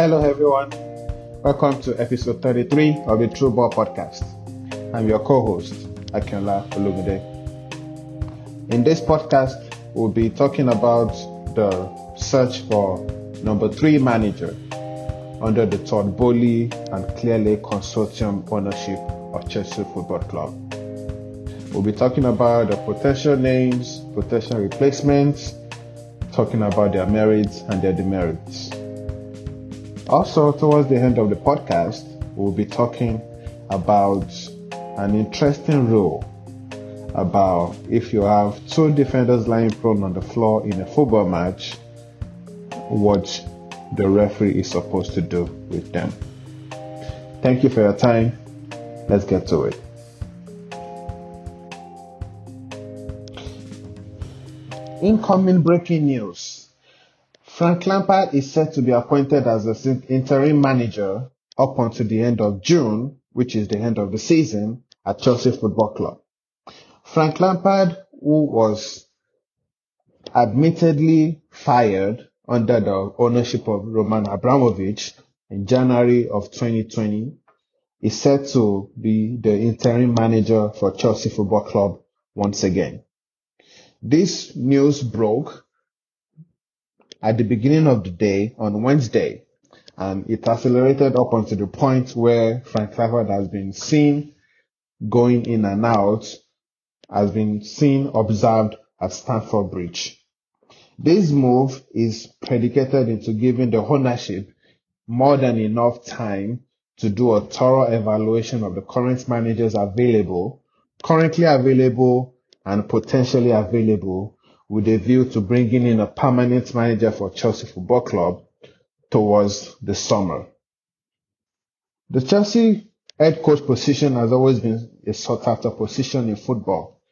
Hello, everyone. Welcome to episode 33 of the Through Ball Podcast. I'm your co-host, Akinola Ologunde. In this podcast, we'll be talking about the search for number three manager under the Todd Boehly and Clearlake Consortium ownership of Chelsea Football Club. We'll be talking about the potential names, potential replacements, talking about their merits and their demerits. Also, towards the end of the podcast, we'll be talking about an interesting rule about if you have two defenders lying prone on the floor in a football match, what the referee is supposed to do with them. Thank you for your time. Let's get to it. Incoming breaking news. Frank Lampard is set to be appointed as the interim manager up until the end of June, which is the end of the season at Chelsea Football Club. Frank Lampard, who was admittedly fired under the ownership of Roman Abramovich in January of 2020, is set to be the interim manager for Chelsea Football Club once again. This news broke at the beginning of the day on Wednesday, and it accelerated up until the point where Frank Lampard has been seen going in and out, has been seen observed at Stamford Bridge. This move is predicated into giving the ownership more than enough time to do a thorough evaluation of the current managers available, currently available and potentially available with a view to bringing in a permanent manager for Chelsea Football Club towards the summer. The Chelsea head coach position has always been a sought after position in football,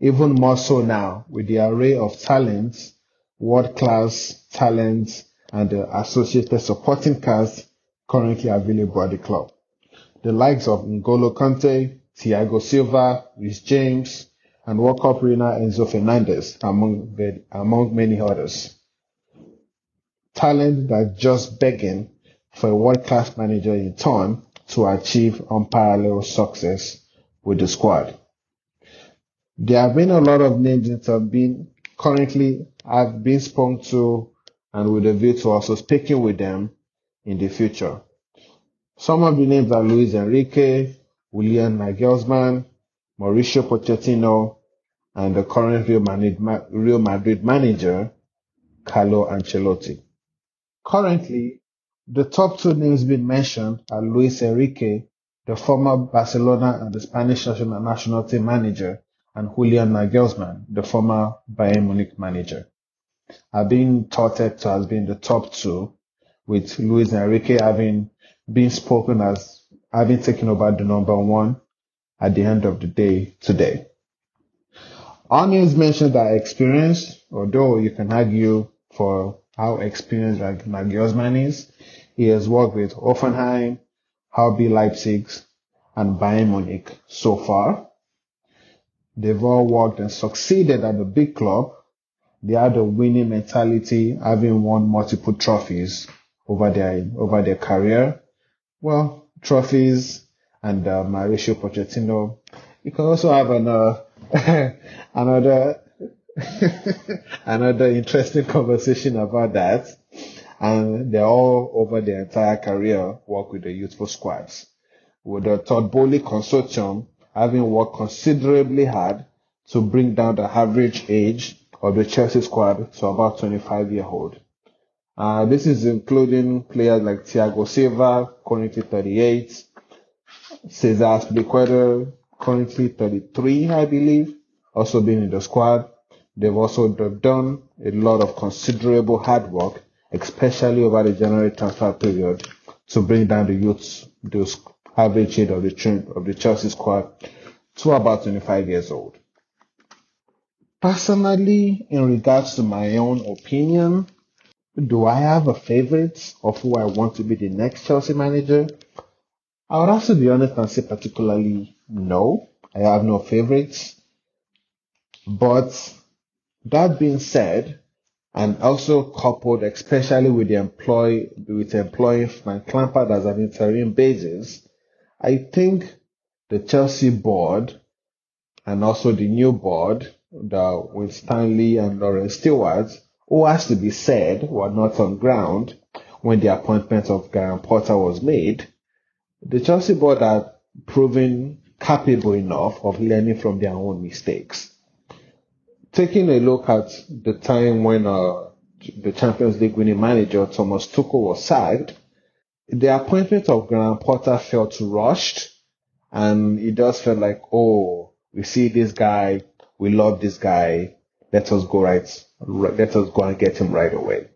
even more so now with the array of talents world-class talents, and the associated supporting cast currently available at the club. The likes of N'Golo Kante, Thiago Silva, Reece James, and World Cup winner Enzo Fernandez, among, among many others. Talent that just begging for a world-class manager in turn to achieve unparalleled success with the squad. There have been a lot of names that have been currently I've been spoken to and with a view to also speaking with them in the future. Some of the names are Luis Enrique, Julian Nagelsmann, Mauricio Pochettino, and the current Real Madrid, manager, Carlo Ancelotti. Currently, the top two names being mentioned are Luis Enrique, the former Barcelona and the Spanish national, national team manager, and Julian Nagelsmann, the former Bayern Munich manager, are being touted to have been the top two, with Luis Enrique having been spoken as having taken over the number one at the end of the day today. Names mentioned that experience, although you can argue for how experienced like Nagelsmann is. He has worked with Hoffenheim, RB Leipzig, and Bayern Munich so far. They've all worked and succeeded at the big club. They had a winning mentality, having won multiple trophies over their over their career. Well, trophies and uh, Mauricio Pochettino. You can also have an, uh, another another interesting conversation about that. And they're all over their entire career work with the youthful squads. With the Todd Boehly consortium, having worked considerably hard to bring down the average age of the Chelsea squad to about 25 year old. Uh, this is including players like Thiago Silva, currently 38, Cesar Azpilicueta, currently 33, I believe, also being in the squad. They've also done a lot of considerable hard work, especially over the January transfer period, to bring down the youth, the average age of the of the Chelsea squad to about 25 years old. Personally, in regards to my own opinion, do I have a favorite of who I want to be the next Chelsea manager? I would have to be honest and say particularly no. I have no favorites. But that being said, and also coupled especially with the employ with employing Frank Lampard as an interim basis, I think the Chelsea board and also the new board the, Winstanley and Laurence Stewart, who has to be said were not on ground when the appointment of Graham Potter was made, the Chelsea board are proven capable enough of learning from their own mistakes. Taking a look at the time when uh, the Champions League winning manager Thomas Tuchel was sacked, the appointment of Graham Potter felt rushed, and it does feel like, oh, we see this guy, we love this guy, let us go right, let us go and get him right away.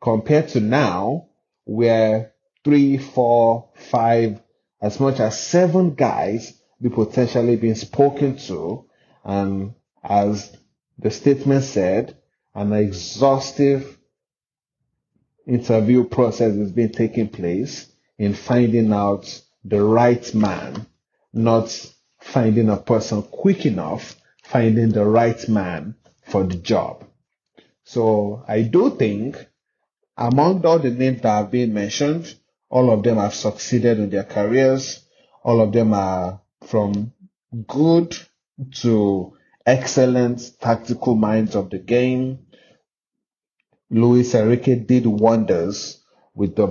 Compared to now, where three, four, five, as much as seven guys be potentially being spoken to, and as the statement said, an exhaustive interview process is being taking place in finding out the right man, not finding a person quick enough, finding the right man for the job. So I do think among all the names that have been mentioned, all of them have succeeded in their careers. All of them are from good to excellent tactical minds of the game. Luis Enrique did wonders with the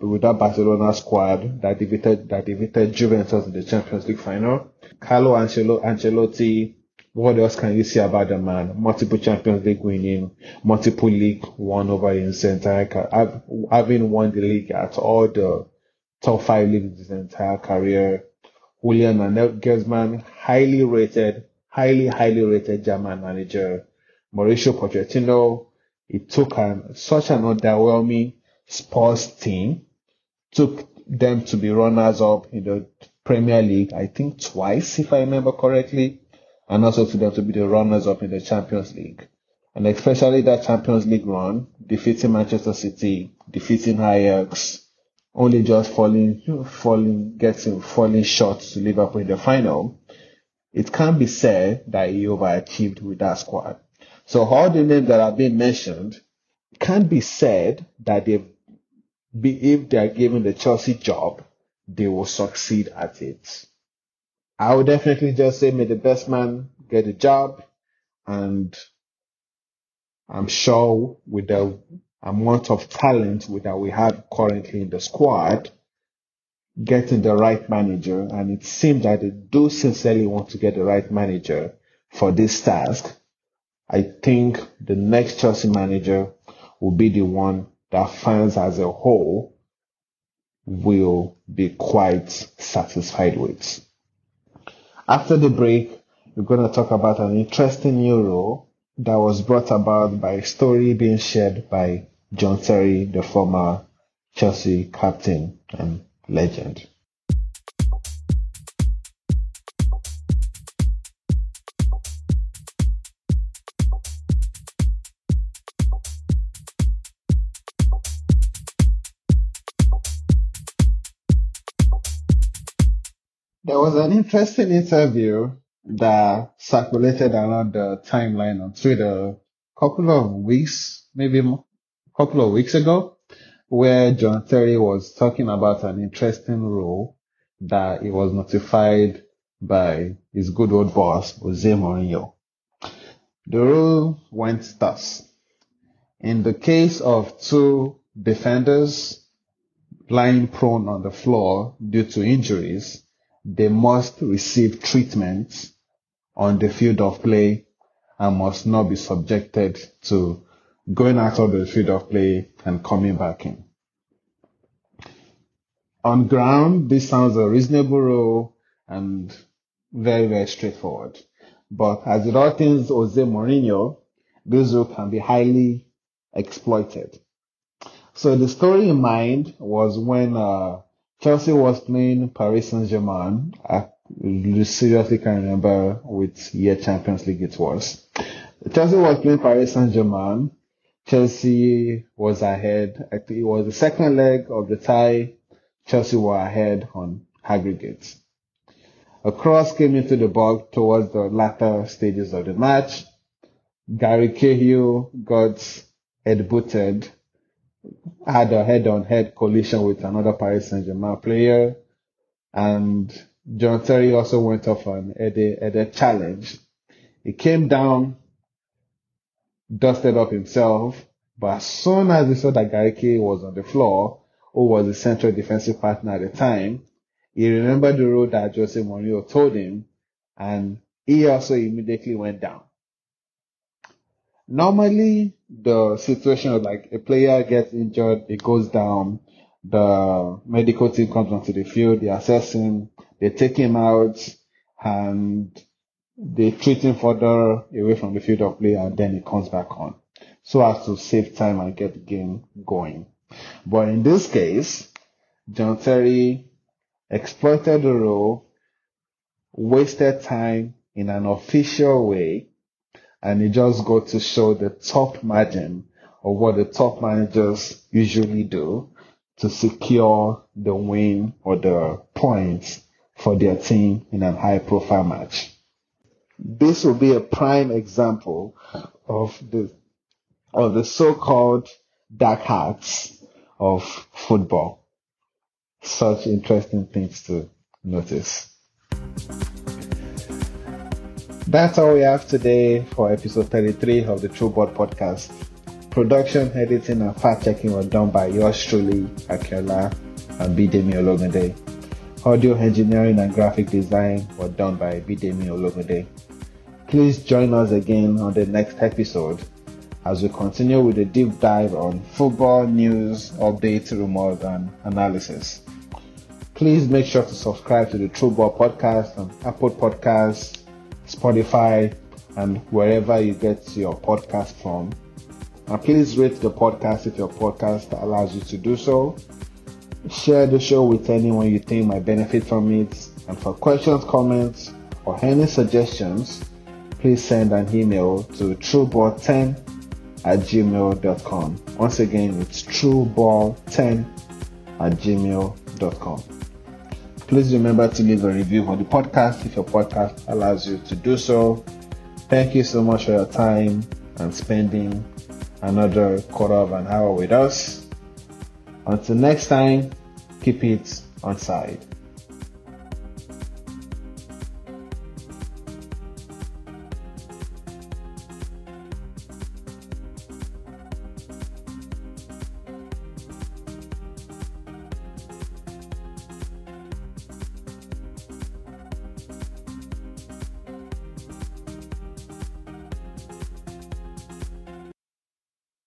with that Barcelona squad that defeated that defeated Juventus in the Champions League final. Carlo Ancelotti, what else can you say about the man? Multiple Champions League winning, multiple league won over in entire having won the league at all the top five leagues his entire career. Julian Nagelsmann, highly rated, highly, highly rated German manager. Mauricio Pochettino, it took an, such an underwhelming Spurs team, took them to be runners up in the Premier League, I think twice, if I remember correctly, and also to them to be the runners up in the Champions League. And especially that Champions League run, defeating Manchester City, defeating Ajax, only just falling, falling, getting, falling short to Liverpool in the final. It can be said that he overachieved with that squad. So all the names that have been mentioned can be said that they've be, if they are given the Chelsea job, they will succeed at it. I would definitely just say may the best man get the job and I'm sure with the amount of talent that we have currently in the squad, getting the right manager, and it seems that they do sincerely want to get the right manager for this task, I think the next Chelsea manager will be the one that fans as a whole will be quite satisfied with. After the break, we're going to talk about an interesting new rule that was brought about by a story being shared by John Terry, the former Chelsea captain and legend. There was an interesting interview that circulated around the timeline on Twitter a couple of weeks, maybe a couple of weeks ago, where John Terry was talking about an interesting rule that he was notified by his good old boss, Jose Mourinho. The rule went thus. In the case of two defenders lying prone on the floor due to injuries, they must receive treatment on the field of play and must not be subjected to going out of the field of play and coming back in. On ground, this sounds a reasonable rule and very, very straightforward. But as it all things Jose Mourinho, this rule can be highly exploited. So the story in mind was when uh, Chelsea was playing Paris Saint-Germain. I seriously can't remember which year Champions League it was. Chelsea was playing Paris Saint-Germain. Chelsea was ahead. It was the second leg of the tie. Chelsea were ahead on aggregate. A cross came into the box towards the latter stages of the match. Gary Cahill got head-booted, had a head-on-head collision with another Paris Saint-Germain player, and John Terry also went off on a challenge. He came down, dusted up himself, but as soon as he saw that Cahill was on the floor, who was the central defensive partner at the time, he remembered the rule that Jose Mourinho told him, and he also immediately went down. Normally, the situation of like a player gets injured, it goes down, the medical team comes onto the field, they assess him, they take him out, and they treat him further away from the field of play, and then he comes back on, so as to save time and get the game going. But in this case, John Terry exploited the role, wasted time in an official way, and it just got to show the top margin of what the top managers usually do to secure the win or the points for their team in a high profile match. This will be a prime example of the of the so-called dark arts of football. Such interesting things to notice. That's all we have today for episode 33 of the Through Ball podcast. Production, editing, and fact checking were done by yours truly, Akinola and Bidemi Ologunde. Audio engineering and graphic design were done by Bidemi Ologunde. Please join us again on the next episode as we continue with a deep dive on football news, updates, rumors, and analysis. Please make sure to subscribe to the Through Ball podcast on Apple Podcasts, Spotify, and wherever you get your podcast from. And please rate the podcast if your podcast allows you to do so. Share the show with anyone you think might benefit from it. And for questions, comments, or any suggestions, please send an email to throughball10 at gmail.com. Once again, it's throughball10 at gmail.com. Please remember to leave a review for the podcast if your podcast allows you to do so. Thank you so much for your time and spending another quarter of an hour with us. Until next time, keep it on side.